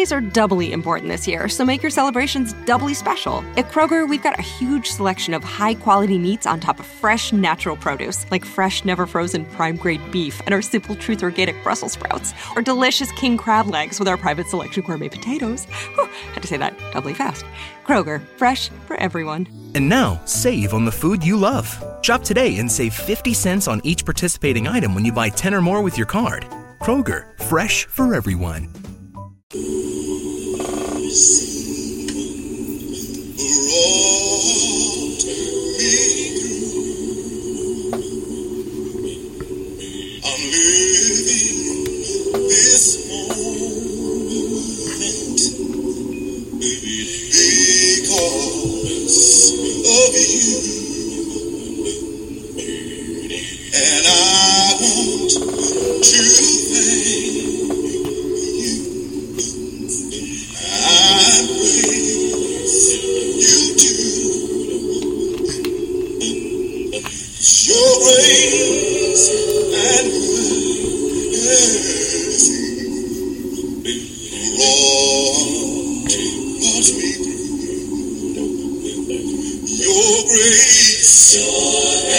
Holidays are doubly important this year, so make your celebrations doubly special. At Kroger, we've got a huge selection of high quality meats on top of fresh, natural produce, like fresh, never frozen prime grade beef and our Simple Truth organic Brussels sprouts, or delicious king crab legs with our private selection gourmet potatoes. Whew, had to say that doubly fast. Kroger, fresh for everyone. And now, save on the food you love. Shop today and save 50 cents on each participating item when you buy 10 or more with your card. Kroger, fresh for everyone. I'm grace,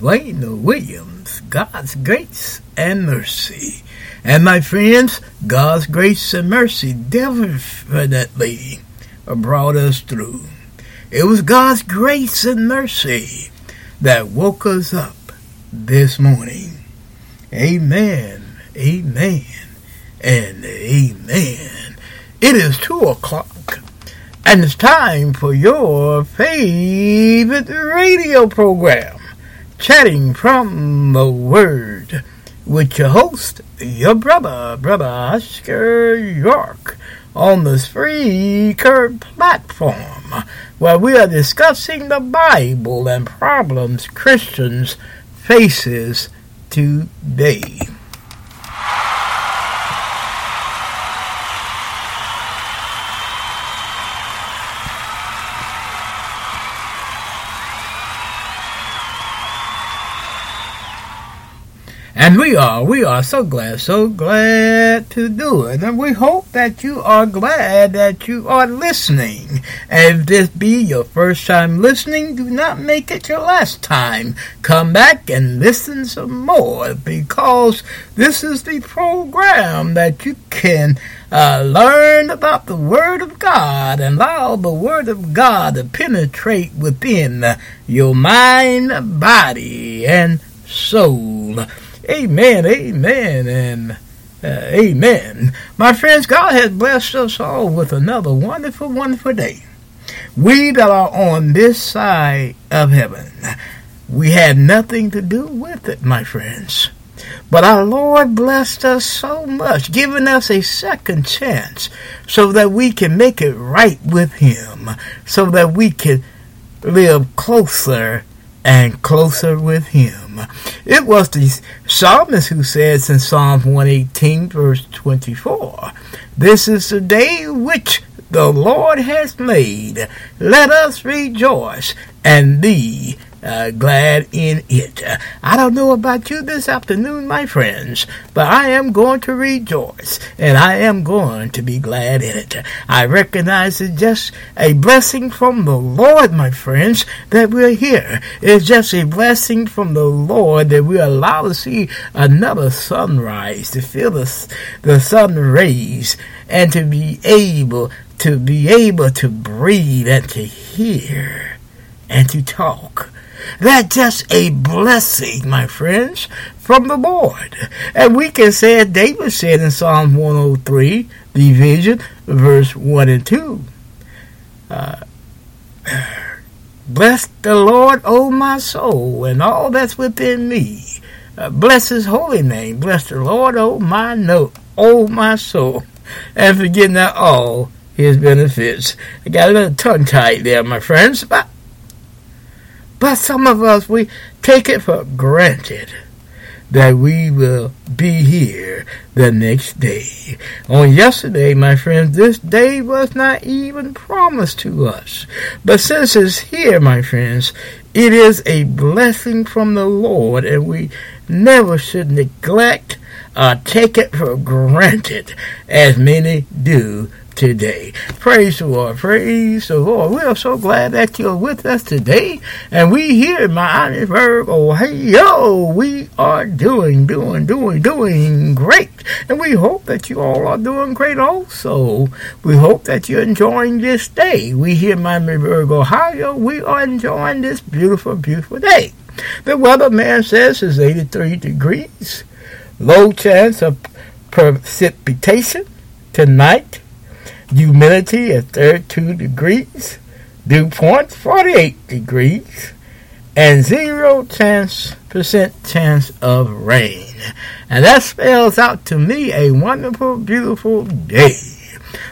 Wayne Williams, God's Grace and Mercy. And my friends, God's grace and mercy definitely brought us through. It was God's grace and mercy that woke us up this morning. Amen, amen, and amen. It is two o'clock, and it's time for your favorite radio program, Chatting from the Word, with your host, your brother, Brother Oscar York, on the Spreaker platform, where we are discussing the Bible and problems Christians faces today. And we are, we are so glad, so glad to do it. And we hope that you are glad that you are listening. If this be your first time listening, do not make it your last time. Come back and listen some more because this is the program that you can uh, learn about the Word of God and allow the Word of God to penetrate within your mind, body, and soul. Amen, amen, and uh, amen. My friends, God has blessed us all with another wonderful, wonderful day. We that are on this side of heaven, we had nothing to do with it, my friends. But our Lord blessed us so much, giving us a second chance so that we can make it right with Him, so that we can live closer and closer with Him. It was the psalmist who says in Psalm 118, verse 24, This is the day which the Lord has made. Let us rejoice and be uh, glad in it. I don't know about you this afternoon, my friends, but I am going to rejoice and I am going to be glad in it. I recognize it's just a blessing from the Lord, my friends, that we're here. It's just a blessing from the Lord that we're allowed to see another sunrise, to feel the, the sun rays, and to be able to be able to breathe and to hear and to talk. That's just a blessing, my friends, from the Lord. And we can say, as David said in Psalm 103, the division, verse 1 and 2. Uh, bless the Lord, O my soul, and all that's within me. Uh, bless his holy name. Bless the Lord, O my no, O my soul. And forget not all his benefits. I got a little tongue tied there, my friends, but but some of us, we take it for granted that we will be here the next day. On yesterday, my friends, this day was not even promised to us. But since it's here, my friends, it is a blessing from the Lord, and we never should neglect or take it for granted, as many do today. Praise the Lord. Praise the Lord. We are so glad that you're with us today. And we here in Miamisburg, oh, yo, we are doing, doing, doing, doing great. And we hope that you all are doing great also. We hope that you're enjoying this day. We here in Miamisburg, Ohio, we are enjoying this beautiful, beautiful day. The weatherman says it's 83 degrees. Low chance of precipitation tonight humidity at 32 degrees, dew point 48 degrees, and zero chance percent chance of rain. And that spells out to me a wonderful, beautiful day.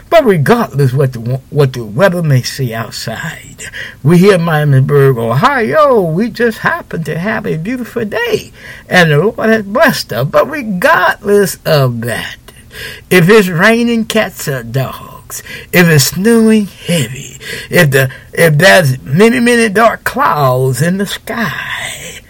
But regardless what the what the weather may see outside, we here in Miamisburg, Ohio, we just happen to have a beautiful day, and the Lord has blessed us. But regardless of that, if it's raining cats or dogs, if it's snowing heavy, if the if there's many many dark clouds in the sky,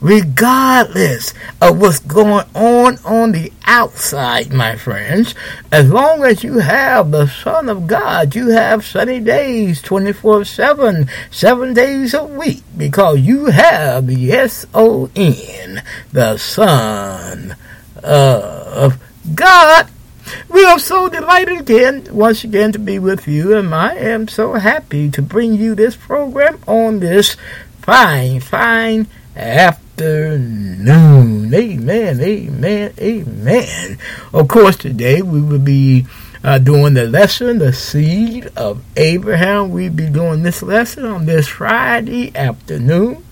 regardless of what's going on on the outside, my friends. As long as you have the Son of God, you have sunny days 24 7, seven days a week, because you have the S O N, the Son of God. We are so delighted again, once again, to be with you, and I am so happy to bring you this program on this fine, fine afternoon. Amen, amen, amen. Of course, today we will be uh, doing the lesson, the seed of Abraham. We'll be doing this lesson on this Friday afternoon,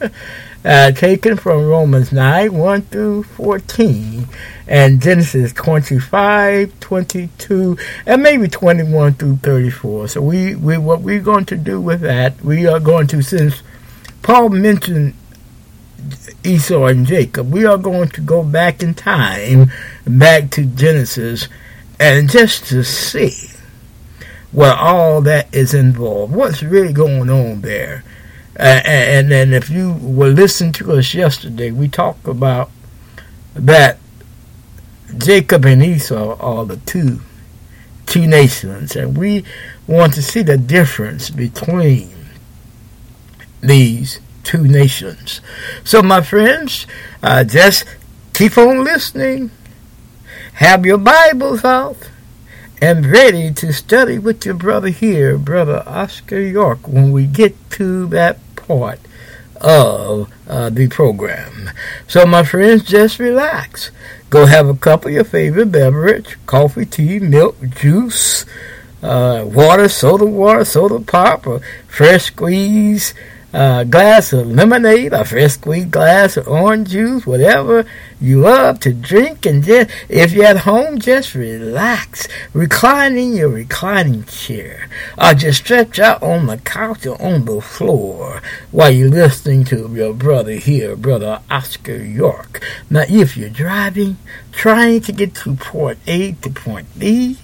uh, taken from Romans 9 1 through 14 and Genesis 25, 22, and maybe 21 through 34. So we, we what we're going to do with that, we are going to, since Paul mentioned Esau and Jacob, we are going to go back in time, back to Genesis, and just to see where all that is involved, what's really going on there. Uh, and then if you were listening to us yesterday, we talked about that Jacob and Esau are the two two nations, and we want to see the difference between these two nations. So, my friends, uh, just keep on listening. Have your Bibles out and ready to study with your brother here, Brother Oscar York, when we get to that part of uh, the program. So, my friends, just relax. Go have a cup of your favorite beverage coffee, tea, milk, juice, uh, water, soda water, soda pop, or fresh squeeze a glass of lemonade, a fresh squeezed glass of orange juice, whatever you love to drink, and just if you're at home, just relax, recline in your reclining chair, or just stretch out on the couch or on the floor while you're listening to your brother here, brother Oscar York. Now, if you're driving, trying to get to point A to point B,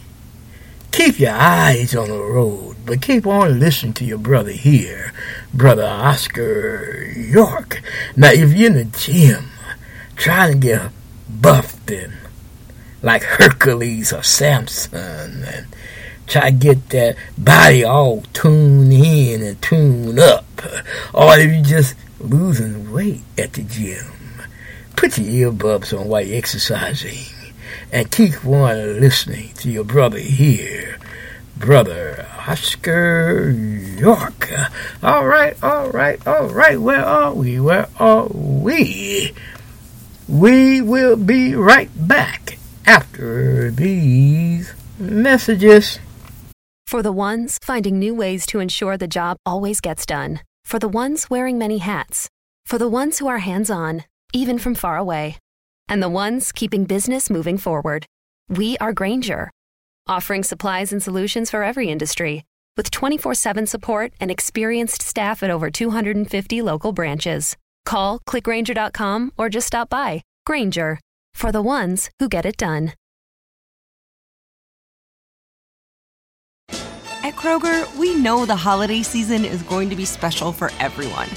keep your eyes on the road, but keep on listening to your brother here, brother Oscar York. Now, if you're in the gym trying to get buffed and like Hercules or Samson and try to get that body all tuned in and tuned up, or if you're just losing weight at the gym, put your earbuds on while you're exercising and keep on listening to your brother here, brother Oscar York. All right, all right, all right. Where are we? Where are we? We will be right back after these messages. For the ones finding new ways to ensure the job always gets done. For the ones wearing many hats. For the ones who are hands on, even from far away and the ones keeping business moving forward. We are Grainger, offering supplies and solutions for every industry, with 24 7 support and experienced staff at over 250 local branches. Call clickgrainger.com or just stop by. Grainger, for the ones who get it done. At Kroger, we know the holiday season is going to be special for everyone.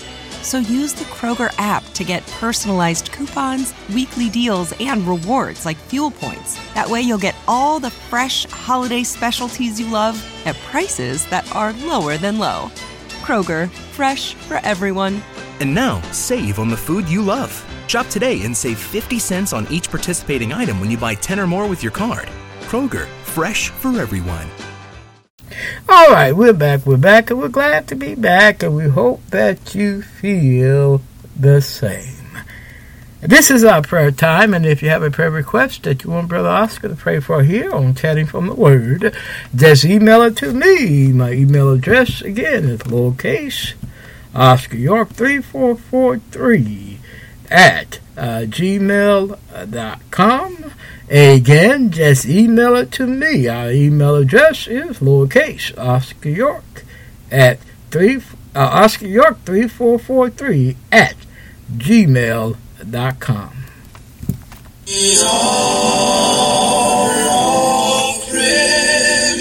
So use the Kroger app to get personalized coupons, weekly deals, and rewards like fuel points. That way you'll get all the fresh holiday specialties you love at prices that are lower than low. Kroger, fresh for everyone. And now, save on the food you love. Shop today and save 50 cents on each participating item when you buy 10 or more with your card. Kroger, fresh for everyone. All right, we're back. We're back, and we're glad to be back, and we hope that you feel the same. This is our prayer time, and if you have a prayer request that you want Brother Oscar to pray for here on Chatting from the Word, just email it to me. My email address, again, is lowercase Oscar York 3443 at uh, gmail.com. Again, just email it to me. Our email address is lowercase Oscar York at three uh, Oscar York three four four three at gmail.com. Sweet hour of prayer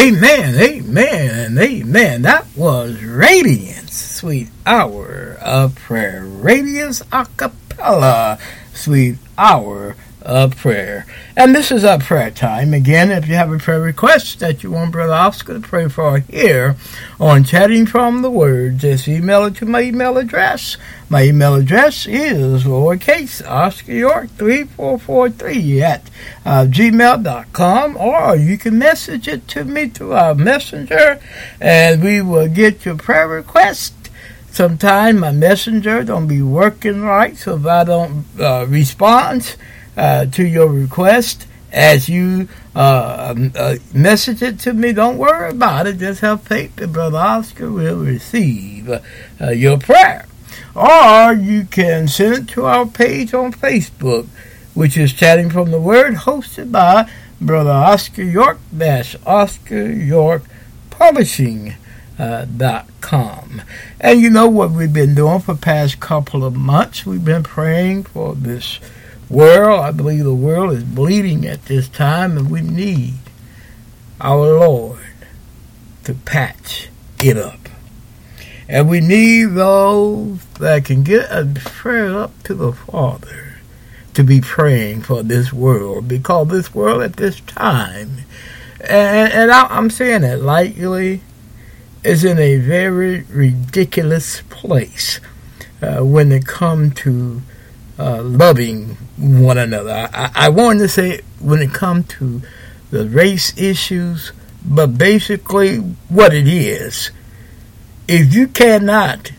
Amen, amen, and amen. That was Radiance, Sweet Hour of Prayer. Radiance a cappella, Sweet Hour of Prayer. And this is our prayer time. Again, if you have a prayer request that you want Brother Oscar to pray for here on Chatting from the Word, just email it to my email address. My email address is lowercase Oscar York 3443 at uh, gmail.com or you can message it to me through our messenger and we will get your prayer request. Sometime my messenger don't be working right, so if I don't uh, respond uh, to your request as you uh, um, uh, message it to me, don't worry about it. Just have faith that Brother Oscar will receive uh, your prayer. Or you can send it to our page on Facebook, which is Chatting from the Word, hosted by Brother Oscar York. That's Oscar York Publishing. Uh, dot com. And you know what we've been doing for past couple of months? We've been praying for this world. I believe the world is bleeding at this time, and we need our Lord to patch it up. And we need those that can get a prayer up to the Father to be praying for this world because this world at this time, and, and I, I'm saying it lightly, is in a very ridiculous place uh, when it comes to uh, loving one another. I, I wanted to say when it comes to the race issues, but basically what it is, if you cannot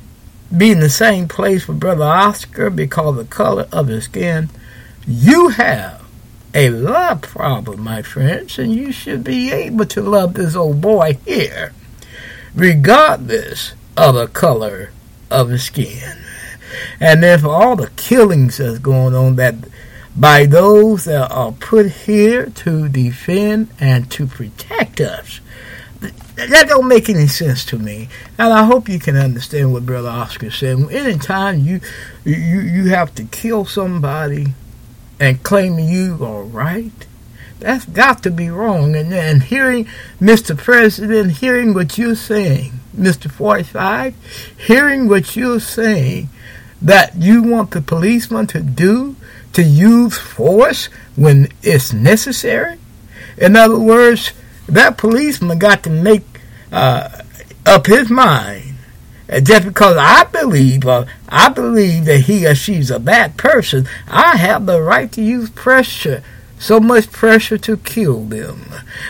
be in the same place with Brother Oscar because of the color of his skin, you have a love problem, my friends, and you should be able to love this old boy here, regardless of the color of his skin. And then for all the killings that's going on that by those that are put here to defend and to protect us. That don't make any sense to me, and I hope you can understand what Brother Oscar said. Anytime you you you have to kill somebody and claim you are right, that's got to be wrong. And then hearing Mr. President, hearing what you're saying, Mr. 45, hearing what you're saying, that you want the policeman to do to use force when it's necessary. In other words, that policeman got to make uh, up his mind. Just because I believe, or I believe that he or she's a bad person, I have the right to use pressure, so much pressure to kill them.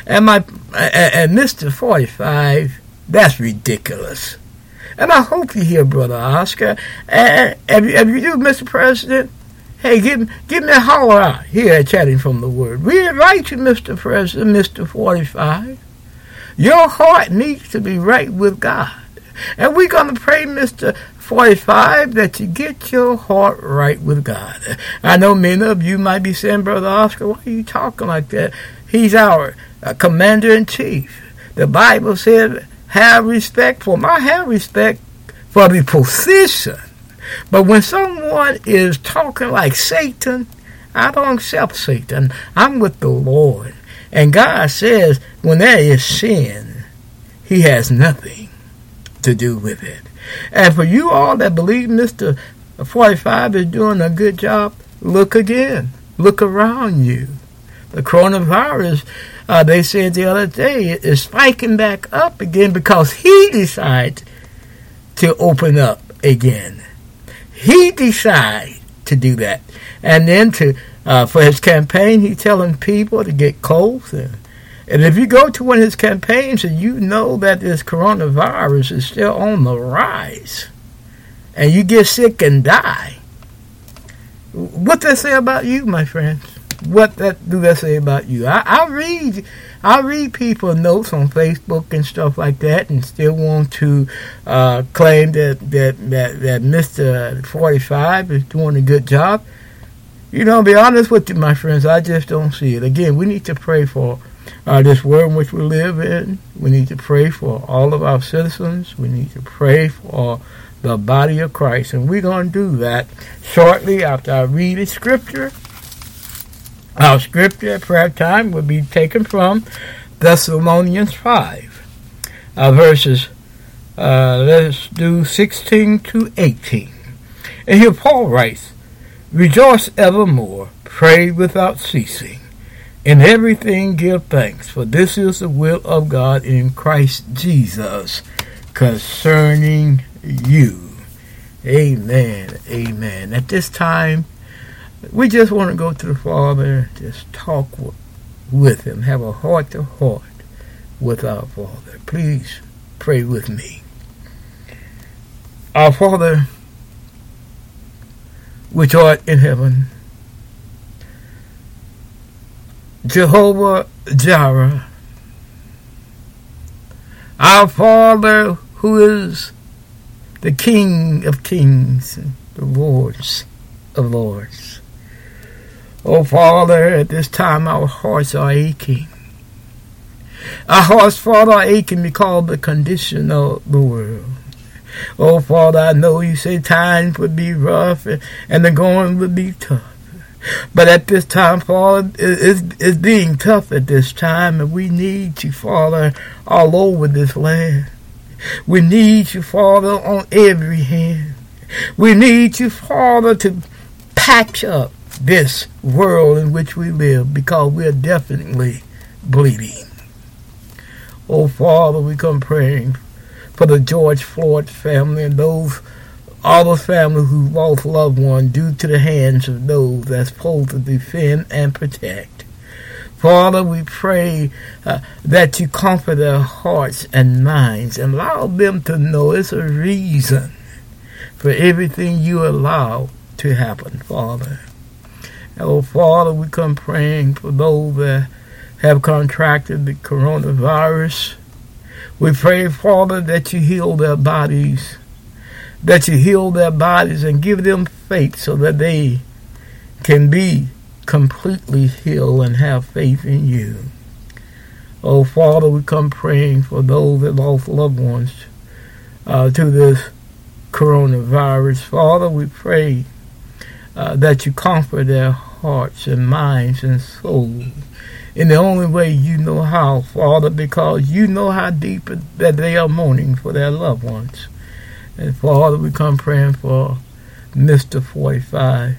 And my and Mister Forty Five, that's ridiculous. And I hope you hear, Brother Oscar. And if, if you do, Mr. President, Hey, give, give me a holler out here at Chatting from the Word. We invite you, Mr. President, Mr. 45. Your heart needs to be right with God. And we're going to pray, Mr. 45, that you get your heart right with God. I know many of you might be saying, Brother Oscar, why are you talking like that? He's our uh, commander in chief. The Bible said, have respect for him. I have respect for the position but when someone is talking like Satan, I don't accept Satan. I'm with the Lord. And God says when there is sin, He has nothing to do with it. And for you all that believe Mr. 45 is doing a good job, look again. Look around you. The coronavirus, uh, they said the other day, is spiking back up again because he decided to open up again. He decided to do that. And then to uh, for his campaign, he's telling people to get close. And, and if you go to one of his campaigns and you know that this coronavirus is still on the rise, and you get sick and die, what they say about you, my friends? What that do they say about you? I, I read I read people notes on Facebook and stuff like that, and still want to uh, claim that that that, that Mister Forty Five is doing a good job. You know, be honest with you, my friends, I just don't see it. Again, we need to pray for uh, this world in which we live in. We need to pray for all of our citizens. We need to pray for the body of Christ, and we're going to do that shortly after I read the scripture our scripture prayer time will be taken from Thessalonians 5, uh, verses, uh, let's do 16 to 18. And here Paul writes, Rejoice evermore, pray without ceasing. In everything give thanks, for this is the will of God in Christ Jesus concerning you. Amen. Amen. At this time, we just want to go to the Father, just talk with Him, have a heart to heart with our Father. Please pray with me. Our Father, which art in heaven, Jehovah Jireh, our Father who is the King of kings and the Lords of lords. Oh, Father, at this time our hearts are aching. Our hearts, Father, are aching because of the condition of the world. Oh, Father, I know you say times would be rough and, and the going would be tough. But at this time, Father, it's, it's being tough at this time, and we need you, Father, all over this land. We need you, Father, on every hand. We need you, Father, to patch up this world in which we live because we're definitely bleeding. Oh, Father, we come praying for the George Floyd family and those all the who lost loved ones due to the hands of those that's supposed to defend and protect. Father, we pray uh, that you comfort their hearts and minds and allow them to know it's a reason for everything you allow to happen, Father. Oh, Father, we come praying for those that have contracted the coronavirus. We pray, Father, that you heal their bodies, that you heal their bodies and give them faith so that they can be completely healed and have faith in you. Oh, Father, we come praying for those that lost loved ones uh, to this coronavirus. Father, we pray uh, that you comfort their hearts and minds and souls in the only way you know how, Father, because you know how deep that they are mourning for their loved ones. And Father, we come praying for Mr. 45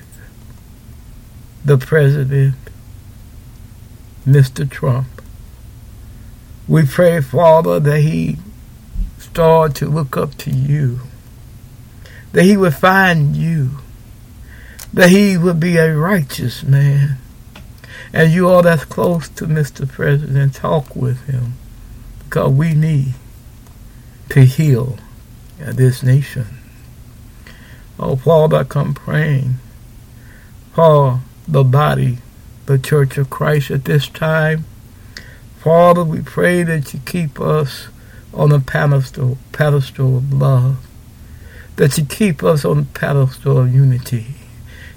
the president, Mr. Trump. We pray, Father, that he start to look up to you, that he would find you, that he would be a righteous man. And you all that's close to Mr. President, talk with him, because we need to heal this nation. Oh, Father, I come praying. Paul, the body, the Church of Christ at this time. Father, we pray that you keep us on the pedestal, pedestal of love, that you keep us on the pedestal of unity.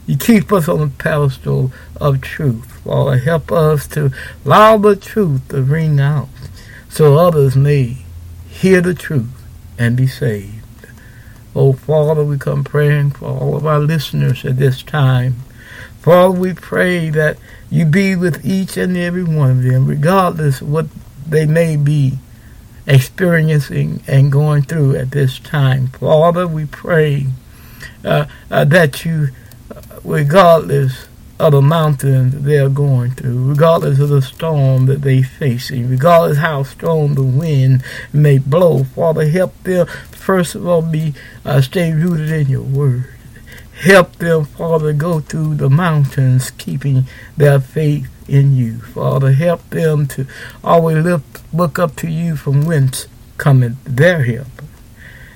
You keep us on the pedestal of truth. Father, help us to allow the truth to ring out so others may hear the truth and be saved. Oh, Father, we come praying for all of our listeners at this time. Father, we pray that you be with each and every one of them, regardless of what they may be experiencing and going through at this time. Father, we pray uh, uh, that you, regardless of the mountains they are going through, regardless of the storm that they're facing, regardless how strong the wind may blow, Father, help them first of all be uh, stay rooted in your word. Help them, Father, go through the mountains, keeping their faith in you. Father, help them to always look, look up to you from whence cometh their help.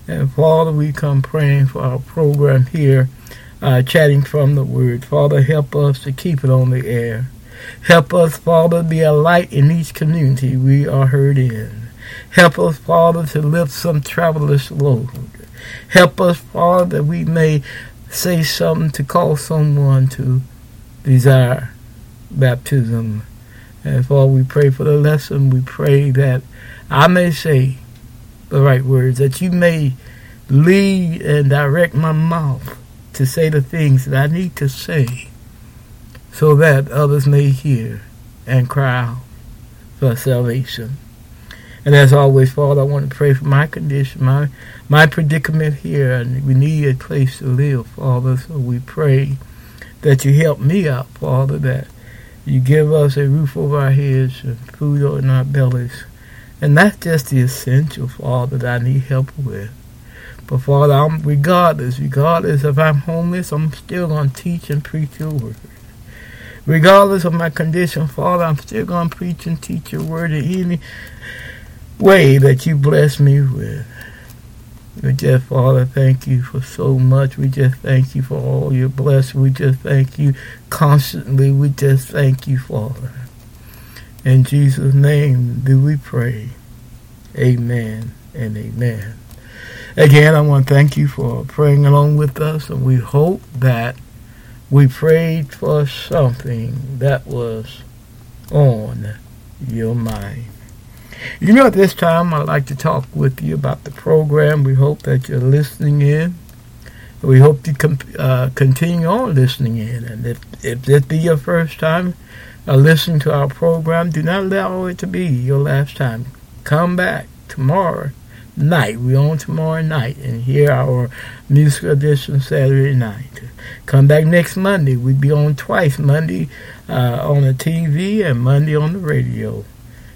And Father, we come praying for our program here, uh, chatting from the Word. Father, help us to keep it on the air. Help us, Father, be a light in each community we are heard in. Help us, Father, to lift some traveler's load. Help us, Father, that we may say something to call someone to desire baptism. And Father, we pray for the lesson. We pray that I may say the right words, that you may lead and direct my mouth to say the things that I need to say so that others may hear and cry for salvation. And as always, Father, I want to pray for my condition, my my predicament here, and we need a place to live, Father. So we pray that you help me out, Father, that you give us a roof over our heads and food in our bellies. And that's just the essential, Father, that I need help with. But Father, I'm, regardless, regardless if I'm homeless, I'm still to teach and preach your word. Regardless of my condition, Father, I'm still going to preach and teach your word in any way that you bless me with. We just, Father, thank you for so much. We just thank you for all your blessings. We just thank you constantly. We just thank you, Father. In Jesus' name do we pray. Amen and amen. Again, I want to thank you for praying along with us, and we hope that we prayed for something that was on your mind. You know, at this time, I'd like to talk with you about the program. We hope that you're listening in. We hope com- uh, continue on listening in. And if, if this be your first time uh, listening to our program, do not allow it to be your last time. Come back tomorrow night. We're on tomorrow night and hear our music edition Saturday night. Come back next Monday. We'll be on twice Monday uh, on the TV and Monday on the radio.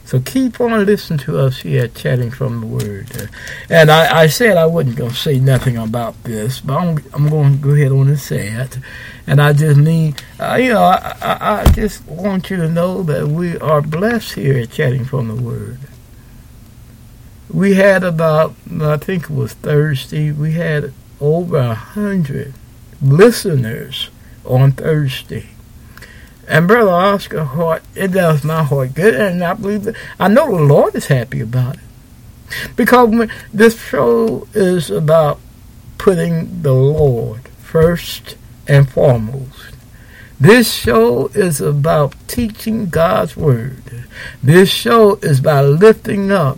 So keep on listening to us here, chatting from the Word. And I, I said I wasn't going to say nothing about this, but I'm, I'm going to go ahead on and say it. And I just need, uh, you know, I, I, I just want you to know that we are blessed here at Chatting from the Word. We had about, I think it was Thursday, we had over a hundred listeners on Thursday. And Brother Oscar Hart, it does my heart good, and I believe that I know the Lord is happy about it. Because this show is about putting the Lord first and foremost. This show is about teaching God's Word. This show is about lifting up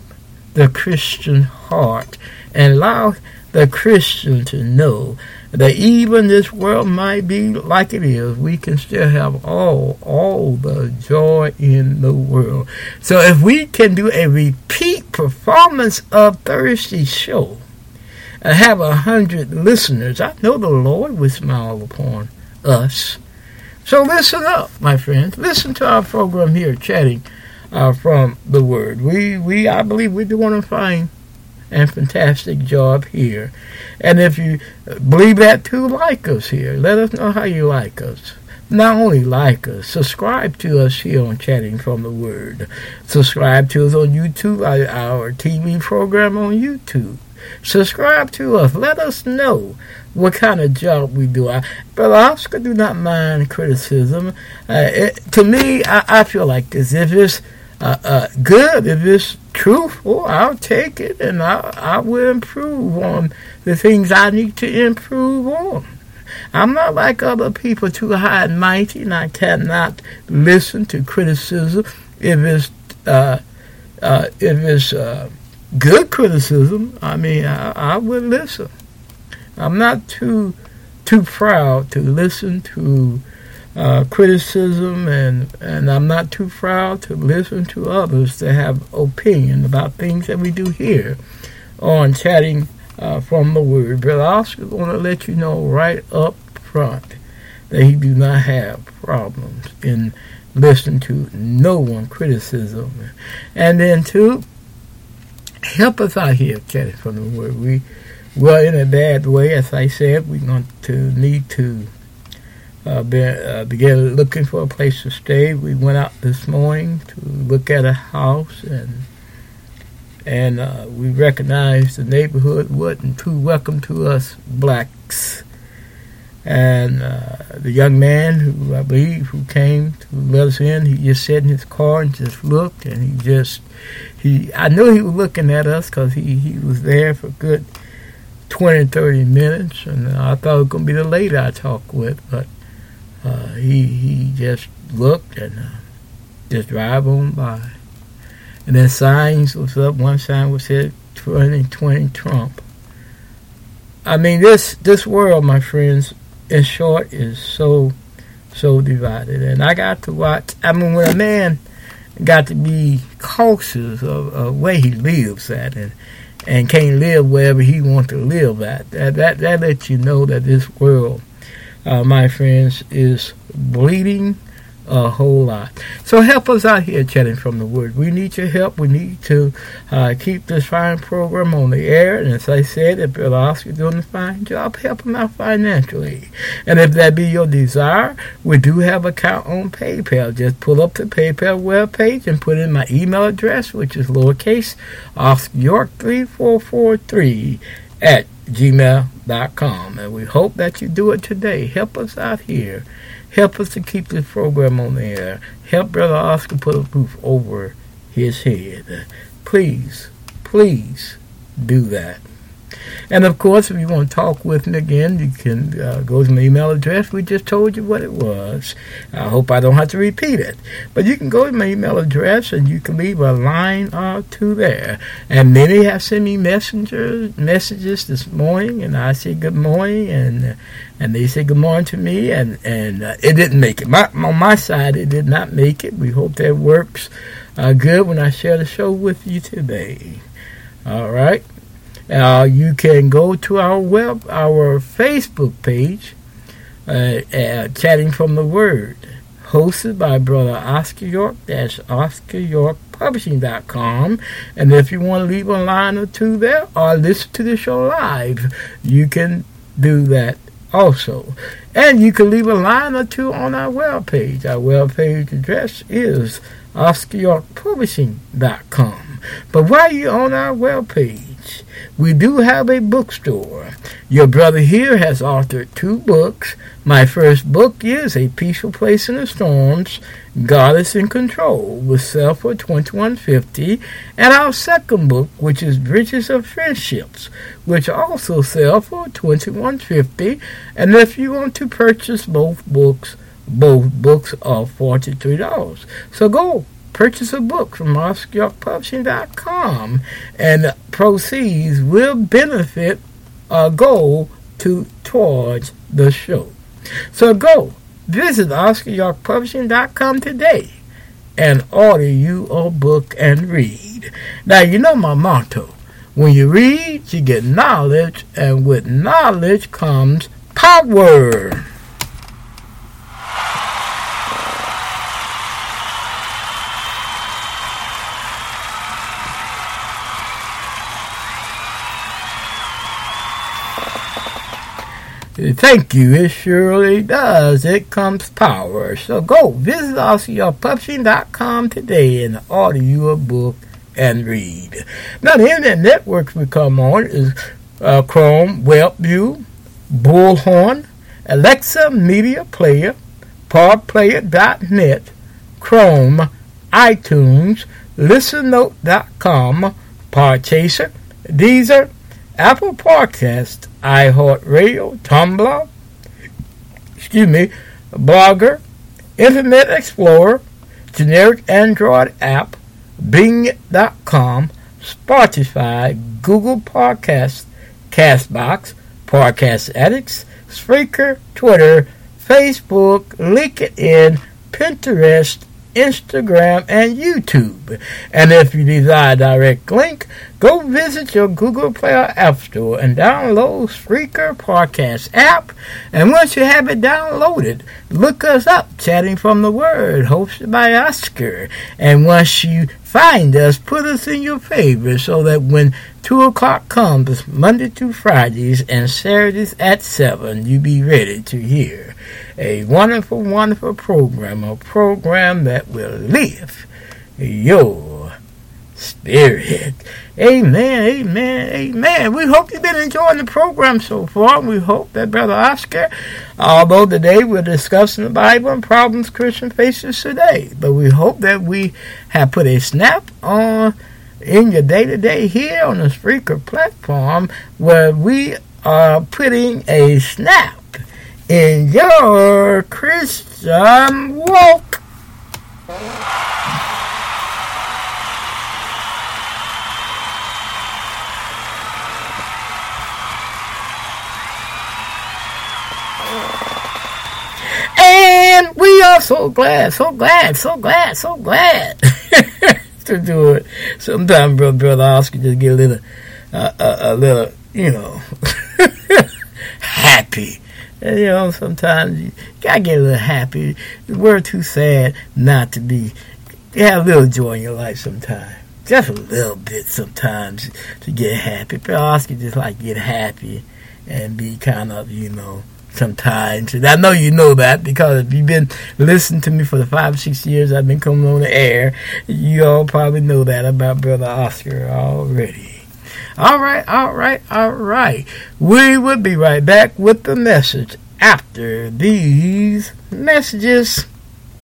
the Christian heart and allow the Christian to know that even this world might be like it is, we can still have all, all the joy in the world. So if we can do a repeat performance of Thursday's show and have a hundred listeners, I know the Lord will smile upon us. So listen up, my friends. Listen to our program here, chatting uh, from the Word. We, we, I believe we're doing a fine and fantastic job here. And if you believe that too, like us here. Let us know how you like us. Not only like us, subscribe to us here on Chatting from the Word. Subscribe to us on YouTube, our, TV program on YouTube. Subscribe to us. Let us know what kind of job we do. But I, Brother Oscar do not mind criticism. Uh, it, to me, I, I, feel like this. If it's uh, uh, good, if it's truthful, I'll take it and I, I will improve on the things I need to improve on. I'm not like other people too high and mighty, and I cannot listen to criticism if it's uh, uh, if it's uh, good criticism. I mean, I, I would listen. I'm not too too proud to listen to uh, criticism, and and I'm not too proud to listen to others that have opinion about things that we do here on chatting uh, from the Word. But I also want to let you know right up front that he do not have problems in listening to no one criticism, and then two, help us out here chatting from the Word. We well, in a bad way, as I said, we're going to need to uh, uh, begin looking for a place to stay. We went out this morning to look at a house, and and uh, we recognized the neighborhood wasn't too welcome to us blacks. And uh, the young man who I believe who came to let us in, he just sat in his car and just looked, and he just he I knew he was looking at us because he he was there for good 20, 30 minutes, and I thought it was going to be the lady I talked with, but uh, he he just looked and uh, just drive on by. And then signs was up. One sign was said 2020 Trump. I mean, this this world, my friends, in short, is so so divided. And I got to watch. I mean, when a man got to be cautious of, of where he lives at, and and can't live wherever he wants to live at. That that that lets you know that this world, uh, my friends, is bleeding a whole lot. So help us out here chatting from the Word. We need your help. We need to uh, keep this fine program on the air. And as I said, if Bill Oscar doing a fine job, help him out financially. And if that be your desire, we do have a account on PayPal. Just pull up the PayPal web page and put in my email address, which is lowercase Oscar York 3443 at gmail.com. And we hope that you do it today. Help us out here. Help us to keep this program on the air. Help Brother Oscar put a roof over his head. Please, please do that. And of course, if you want to talk with me again, you can uh, go to my email address. We just told you what it was. I hope I don't have to repeat it. But you can go to my email address and you can leave a line or two there. And many have sent me messengers, messages this morning, and I say good morning, and and they say good morning to me, and and uh, it didn't make it. My, on my side, it did not make it. We hope that works uh, good when I share the show with you today. All right. Uh, you can go to our web, our Facebook page, uh, uh, chatting from the Word. hosted by Brother Oscar York. That's OscarYorkPublishing.com. And if you want to leave a line or two there or listen to the show live, you can do that also. And you can leave a line or two on our web page. Our web page address is OscarYorkPublishing.com. But while you're on our we do have a bookstore. Your brother here has authored two books. My first book is A Peaceful Place in the Storms, God is in Control, will sell for twenty-one fifty, and our second book, which is Bridges of Friendships, which also sell for twenty-one fifty. And if you want to purchase both books, both books are forty-three dollars. So go purchase a book from OscarYorkPublishing.com, and proceeds will benefit a goal to towards the show. So go visit OscarYorkPublishing.com today and order you a book and read. Now you know my motto. When you read, you get knowledge, and with knowledge comes power. Thank you. It surely does. It comes power. So go visit OscarYorkPublishing.com today and order you a book and read. Now, the internet networks we come on is uh, Chrome, WebView, Bullhorn, Alexa Media Player, PodPlayer.net, Chrome, iTunes, ListenNote.com, Podchaser, Deezer, Apple Podcast, iHeartRadio, Tumblr, excuse me, Blogger, Internet Explorer, generic Android app, Bing.com, Spotify, Google Podcasts, Castbox, Podcast Addicts, Spreaker, Twitter, Facebook, LinkedIn, Pinterest, Instagram, and YouTube. And if you desire a direct link, go visit your Google Play or App Store and download Spreaker Podcast app. And once you have it downloaded, look us up, Chatting from the Word, hosted by Oscar. And once you find us, put us in your favorites so that when 2 o'clock comes, Monday to Fridays and Saturdays at 7, you be ready to hear a wonderful, wonderful program, a program that will lift your spirit. Amen, amen, amen. We hope you've been enjoying the program so far. We hope that Brother Oscar, although today we're discussing the Bible and problems Christian faces today, but we hope that we have put a snap on in your day to day here on the Spreaker platform where we are putting a snap in your Christian walk. And we are so glad, so glad, so glad, so glad to do it. Sometimes, brother, brother Oscar just get a little, uh, a, a little, you know, happy. And, you know, sometimes you gotta get a little happy. We're too sad not to be. You have a little joy in your life sometimes. Just a little bit sometimes to get happy. But Oscar just like get happy and be kind of, you know, sometimes. And I know you know that because if you've been listening to me for the five, six years I've been coming on the air, you all probably know that about Brother Oscar already. All right, all right, all right. We will be right back with the message after these messages.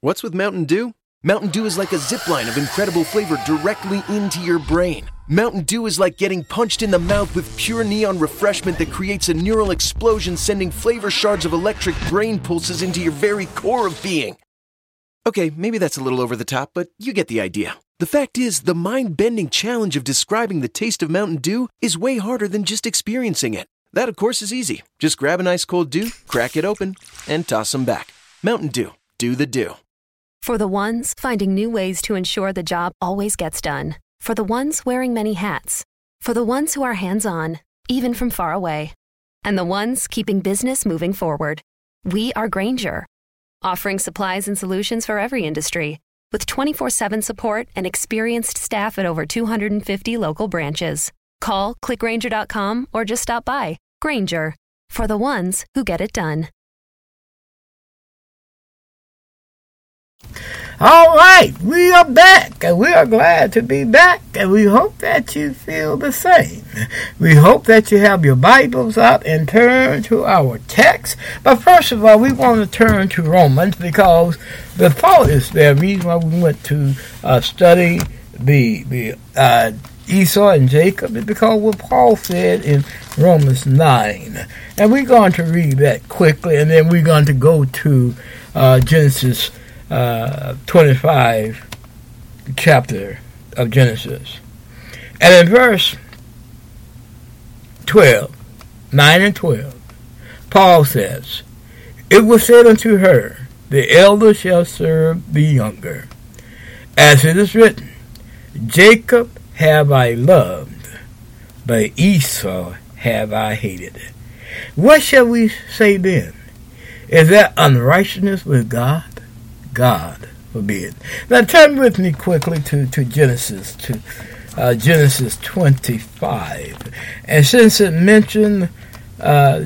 What's with Mountain Dew? Mountain Dew is like a zip line of incredible flavor directly into your brain. Mountain Dew is like getting punched in the mouth with pure neon refreshment that creates a neural explosion, sending flavor shards of electric brain pulses into your very core of being. Okay, maybe that's a little over the top, but you get the idea. The fact is, the mind bending challenge of describing the taste of Mountain Dew is way harder than just experiencing it. That, of course, is easy. Just grab an ice cold dew, crack it open, and toss them back. Mountain Dew. Do the dew. For the ones finding new ways to ensure the job always gets done. For the ones wearing many hats. For the ones who are hands on, even from far away. And the ones keeping business moving forward. We are Grainger offering supplies and solutions for every industry. With 24 7 support and experienced staff at over 250 local branches. Call clickgrainger.com or just stop by. Grainger, for the ones who get it done. All right, we are back, and we are glad to be back, and we hope that you feel the same. We hope that you have your Bibles out and turn to our text. But first of all, we want to turn to Romans because the thought is. The reason why we went to uh, study the the uh, Esau and Jacob is because what Paul said in Romans 9. And we're going to read that quickly, and then we're going to go to uh, Genesis uh, 25 chapter of Genesis. And in verse 12, 9 and 12, Paul says, It was said unto her, The elder shall serve the younger. As it is written, Jacob have I loved, but Esau have I hated. What shall we say then? Is that unrighteousness with God? God forbid. Now turn with me quickly to, to Genesis, to uh, Genesis 25. And since it mentioned uh,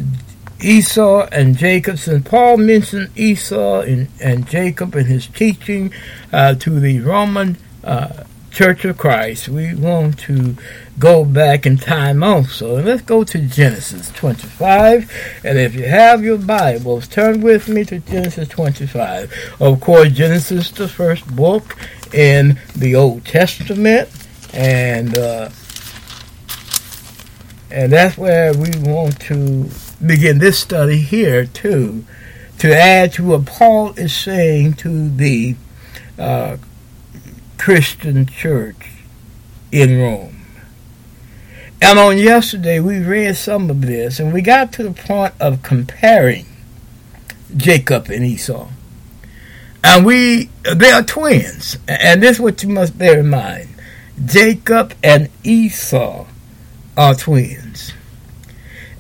Esau and Jacob, since Paul mentioned Esau and, and Jacob in his teaching uh, to the Roman uh, Church of Christ, we want to go back in time also. And let's go to Genesis 25. And if you have your Bibles, turn with me to Genesis 25. Of course, Genesis is the first book in the Old Testament. And uh, and that's where we want to begin this study here too, to add to what Paul is saying to the uh, Christian church in Rome. And on yesterday, we read some of this, and we got to the point of comparing Jacob and Esau. And we, they are twins. And this is what you must bear in mind Jacob and Esau are twins.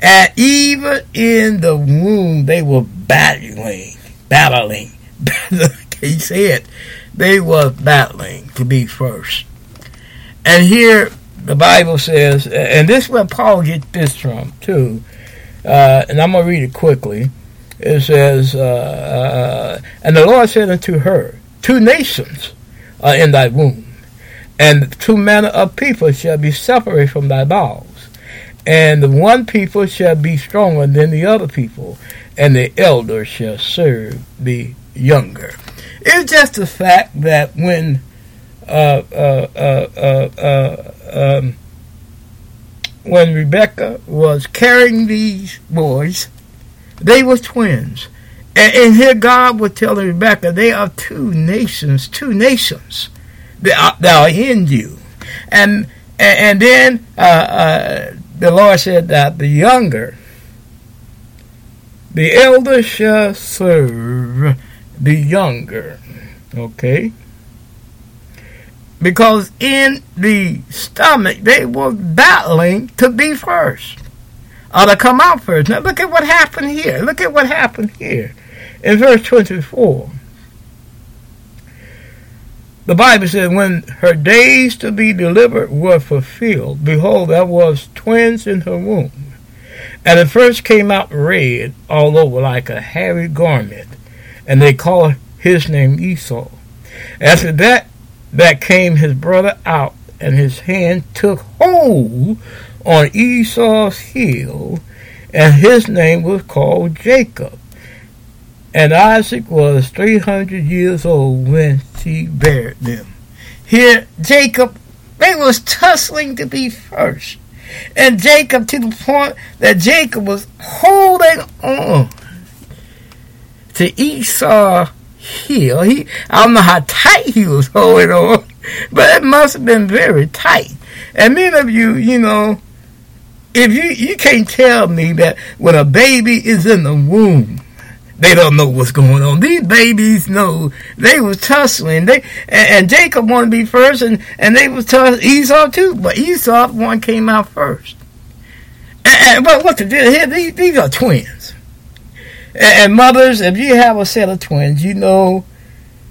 And even in the womb, they were battling, battling. You say? They were battling to be first. And here the Bible says, and this is where Paul gets this from too. Uh, and I'm gonna read it quickly. It says, uh, uh, "And the Lord said unto her, Two nations are in thy womb, and two manner of people shall be separated from thy bowels, and the one people shall be stronger than the other people, and the elder shall serve the younger." It's just the fact that when um, when Rebecca was carrying these boys, they were twins. And, and here God was telling Rebecca, they are two nations, two nations that are, that are in you. And and, and then uh, uh, the Lord said that the younger, the elder shall serve the younger. Okay? Because in the stomach, they were battling to be first. Or to come out first. Now look at what happened here. Look at what happened here. In verse 24. The Bible said, When her days to be delivered were fulfilled, behold, there was twins in her womb. And the first came out red all over like a hairy garment, and they called his name Esau. After that, that came his brother out, and his hand took hold on Esau's heel, and his name was called Jacob. And Isaac was 300 years old when she buried them. Here, Jacob, they was tussling to be first. And Jacob, to the point that Jacob was holding on to Esau heel. He, I don't know how tight he was holding on, but it must have been very tight. And many of you, you know, if you you can't tell me that when a baby is in the womb, they don't know what's going on. These babies know they was tussling. They and, and Jacob wanted to be first, and and they was tussling Esau too, but Esau one came out first. And, and but what to do here? These, these are twins. And, mothers, if you have a set of twins, you know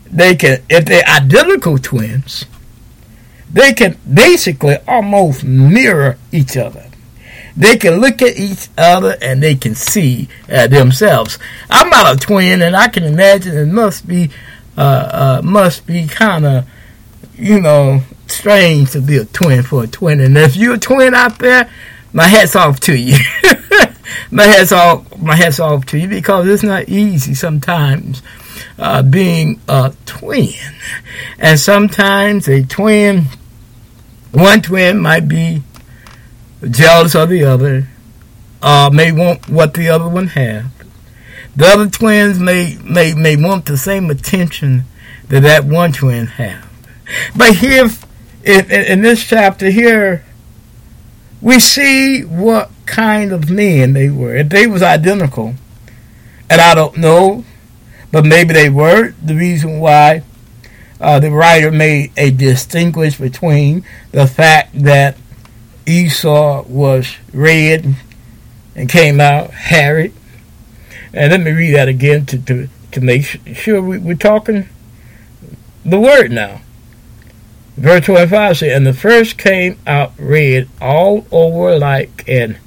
they can, if they're identical twins, they can basically almost mirror each other. They can look at each other and they can see uh, themselves. I'm not a twin, and I can imagine it must be uh, uh, must be kind of you know strange to be a twin for a twin. And if you're a twin out there, my hat's off to you. my hat's off. My hat's off to you because it's not easy sometimes uh, being a twin, and sometimes a twin, one twin might be jealous of the other, uh, may want what the other one have. The other twins may may may want the same attention that that one twin have. But here, in, in this chapter here, we see what kind of men they were. If they was identical, and I don't know, but maybe they were. The reason why uh, the writer made a distinguish between the fact that Esau was red and came out hairy. And let me read that again to, to, to make sure we, we're talking the word now. Verse 25 says, And the first came out red all over like an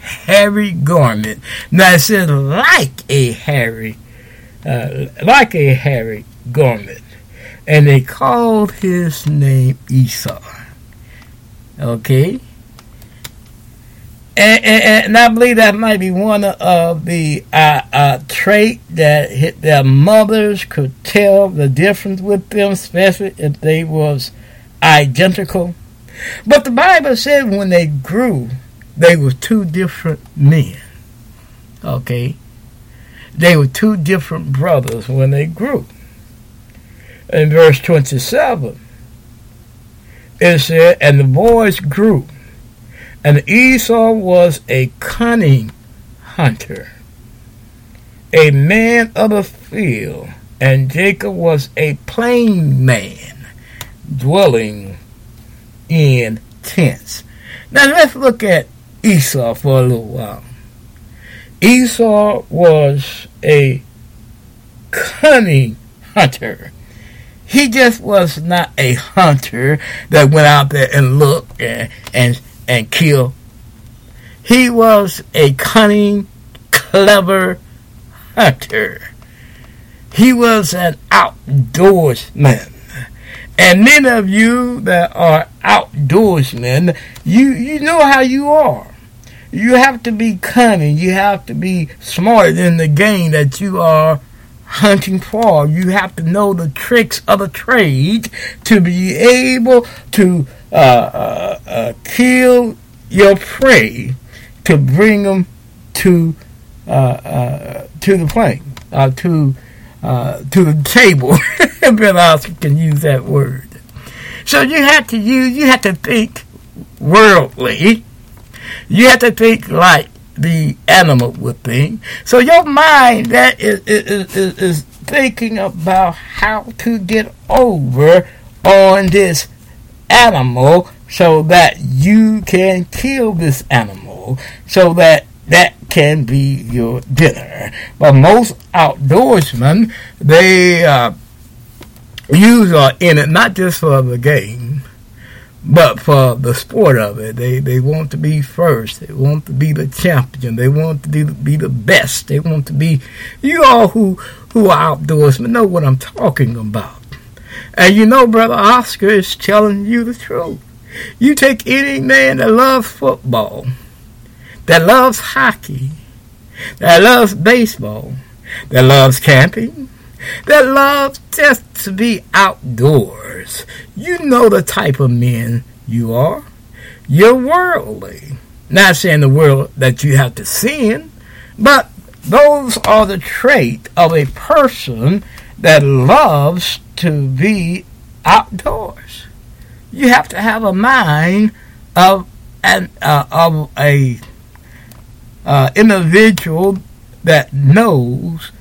hairy garment. Now it says like a hairy, uh, like a hairy garment. And they called his name Esau. Okay? And, and, and, I believe that might be one of the uh, uh, trait that hit their mothers could tell the difference with them, especially if they was identical. But the Bible said when they grew, they were two different men. Okay? They were two different brothers when they grew. In verse 27, it said, And the boys grew and Esau was a cunning hunter, a man of the field, and Jacob was a plain man, dwelling in tents. Now let's look at Esau for a little while. Esau was a cunning hunter. He just was not a hunter that went out there and looked and, and and kill. He was a cunning, clever hunter. He was an outdoorsman. And many of you that are outdoorsmen, you, you know how you are. You have to be cunning. You have to be smarter than the game that you are hunting for. You have to know the tricks of the trade to be able to uh, uh, uh, kill your prey to bring them to uh, uh, to the plane, uh, to the table. Bill Oscar can use that word. So you have to use, you have to think worldly. You have to think like the animal would think. So your mind that is, is, is, is thinking about how to get over on this animal so that you can kill this animal so that that can be your dinner. But most outdoorsmen, they uh, use are in it not just for the game, but for the sport of it. They they want to be first. They want to be the champion. They want to be, be the best. They want to be. You all who who are outdoorsmen know what I'm talking about. And you know, Brother Oscar is telling you the truth. You take any man that loves football, that loves hockey, that loves baseball, that loves camping, that loves just to be outdoors. You know the type of men you are. You're worldly. Not saying the world that you have to sin, but those are the trait of a person that loves to be outdoors. You have to have a mind of an uh, of a uh, individual that knows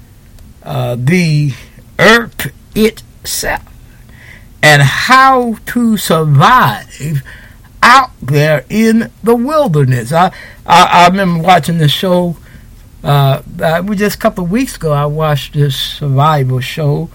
uh, the earth itself and how to survive out there in the wilderness. I I, I remember watching the show uh, uh, just a couple of weeks ago, I watched this survival show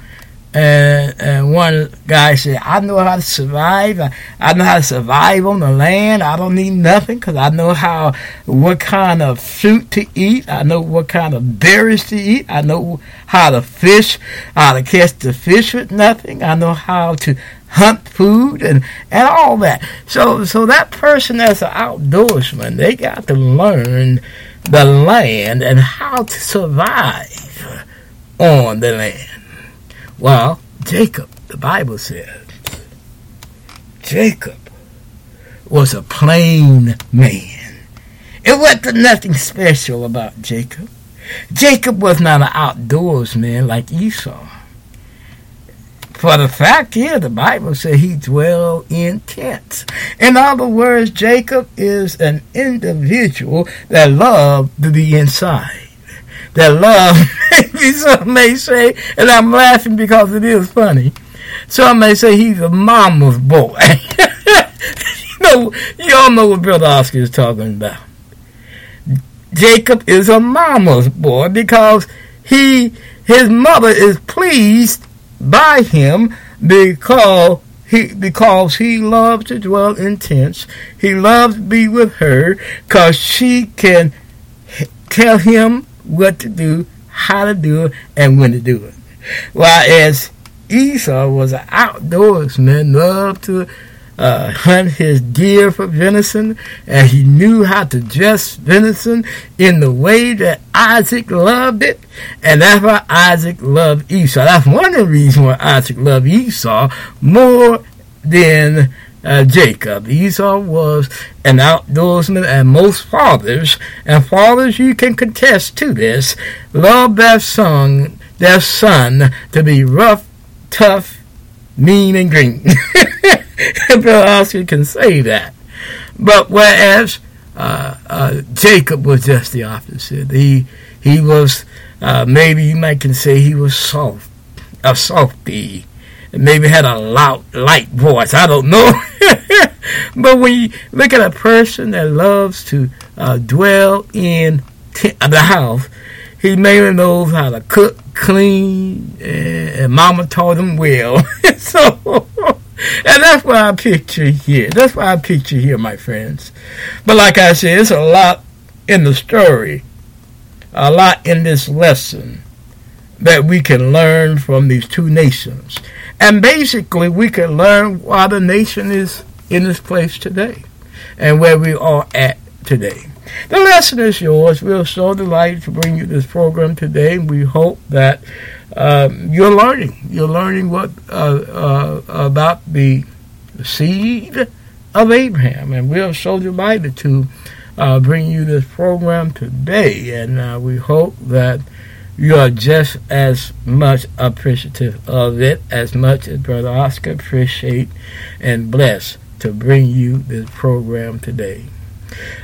and and one guy said, "I know how to survive. I, I know how to survive on the land. I don't need nothing because I know how what kind of fruit to eat. I know what kind of berries to eat. I know how to fish, how to catch the fish with nothing. I know how to hunt food and and all that. So so that person that's an outdoorsman, they got to learn the land and how to survive on the land." Well, Jacob, the Bible says, Jacob was a plain man. It wasn't nothing special about Jacob. Jacob was not an outdoorsman like Esau. For the fact is, the Bible says he dwelled in tents. In other words, Jacob is an individual that loved to be inside that love, maybe some may say, and I'm laughing because it is funny. Some may say he's a mama's boy. you know, you all know what Brother Oscar is talking about. Jacob is a mama's boy because he his mother is pleased by him because he because he loves to dwell in tents. He loves to be with her because she can tell him what to do, how to do it, and when to do it. Whereas Esau was an outdoorsman, loved to uh, hunt his deer for venison, and he knew how to dress venison in the way that Isaac loved it, and that's why Isaac loved Esau. That's one of the reasons why Isaac loved Esau more than uh, Jacob. Esau was an outdoorsman, and most fathers, and fathers you can contest to this, love their son, their son to be rough, tough, mean, and green. Bill Oscar can say that. But whereas uh, uh, Jacob was just the opposite. He he was uh, maybe you might can say he was soft, a softy maybe had a loud, light voice. I don't know. but when you look at a person that loves to uh, dwell in t- the house, he mainly knows how to cook, clean, and mama taught him well. so, and that's what I picture here. That's what I picture here, my friends. But like I said, it's a lot in the story, a lot in this lesson that we can learn from these two nations. And basically, we can learn why the nation is in this place today and where we are at today. The lesson is yours. We're so delighted to bring you this program today. We hope that um, you're learning. You're learning what uh, uh, about the seed of Abraham, and we're so delighted to uh, bring you this program today. And uh, we hope that you are just as much appreciative of it as much as Brother Oscar appreciate and bless to bring you this program today.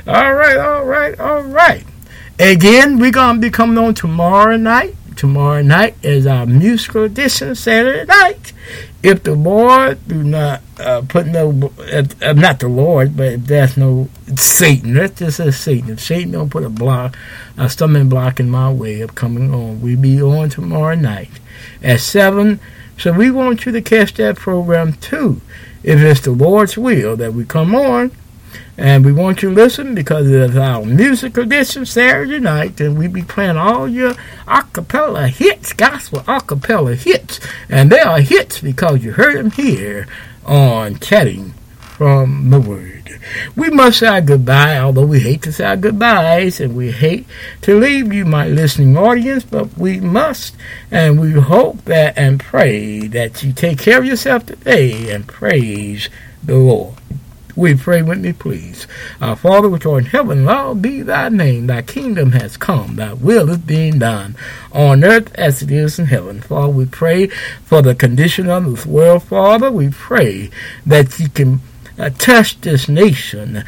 All right, all right, all right. Again, we're to be coming on tomorrow night. Tomorrow night is our musical edition, Saturday night if the Lord do not uh, put no, uh, not the Lord, but if there's no Satan, let's just say Satan. If Satan don't put a block, a stumbling block in my way of coming on, we be on tomorrow night at seven. So we want you to catch that program too, if it's the Lord's will that we come on. And we want you to listen because it's our music edition Saturday night, and we be playing all your acapella hits, gospel acapella hits. And they are hits because you heard them here on Chatting from the Word. We must say goodbye, although we hate to say our goodbyes and we hate to leave you, my listening audience, but we must and we hope that and pray that you take care of yourself today and praise the Lord. We pray with me, please. Our Father which art in heaven, hallowed be thy name. Thy kingdom has come. Thy will is being done on earth as it is in heaven. Father, we pray for the condition of this world. Father, we pray that you can uh, touch this nation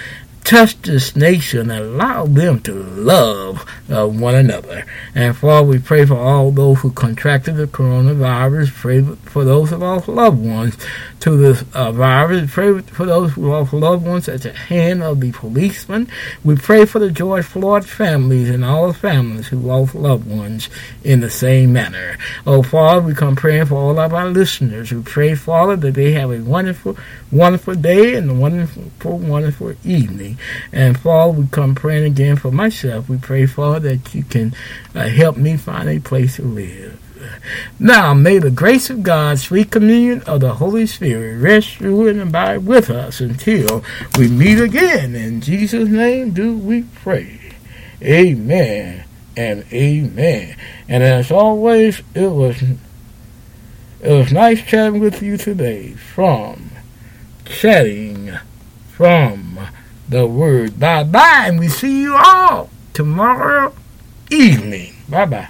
touch this nation and allow them to love uh, one another. And Father, we pray for all those who contracted the coronavirus. Pray for those who lost loved ones to the uh, virus. Pray for those who lost loved ones at the hand of the policemen. We pray for the George Floyd families and all the families who lost loved ones in the same manner. Oh, Father, we come praying for all of our listeners. We pray, Father, that they have a wonderful, wonderful day and a wonderful, wonderful evening. And Father, we come praying again for myself. We pray, Father, that you can uh, help me find a place to live. Now may the grace of God, sweet communion of the Holy Spirit rest, rule, and abide with us until we meet again. In Jesus' name do we pray. Amen and amen. And as always, it was it was nice chatting with you today from chatting from the word. Bye bye, and we see you all tomorrow evening. Bye bye.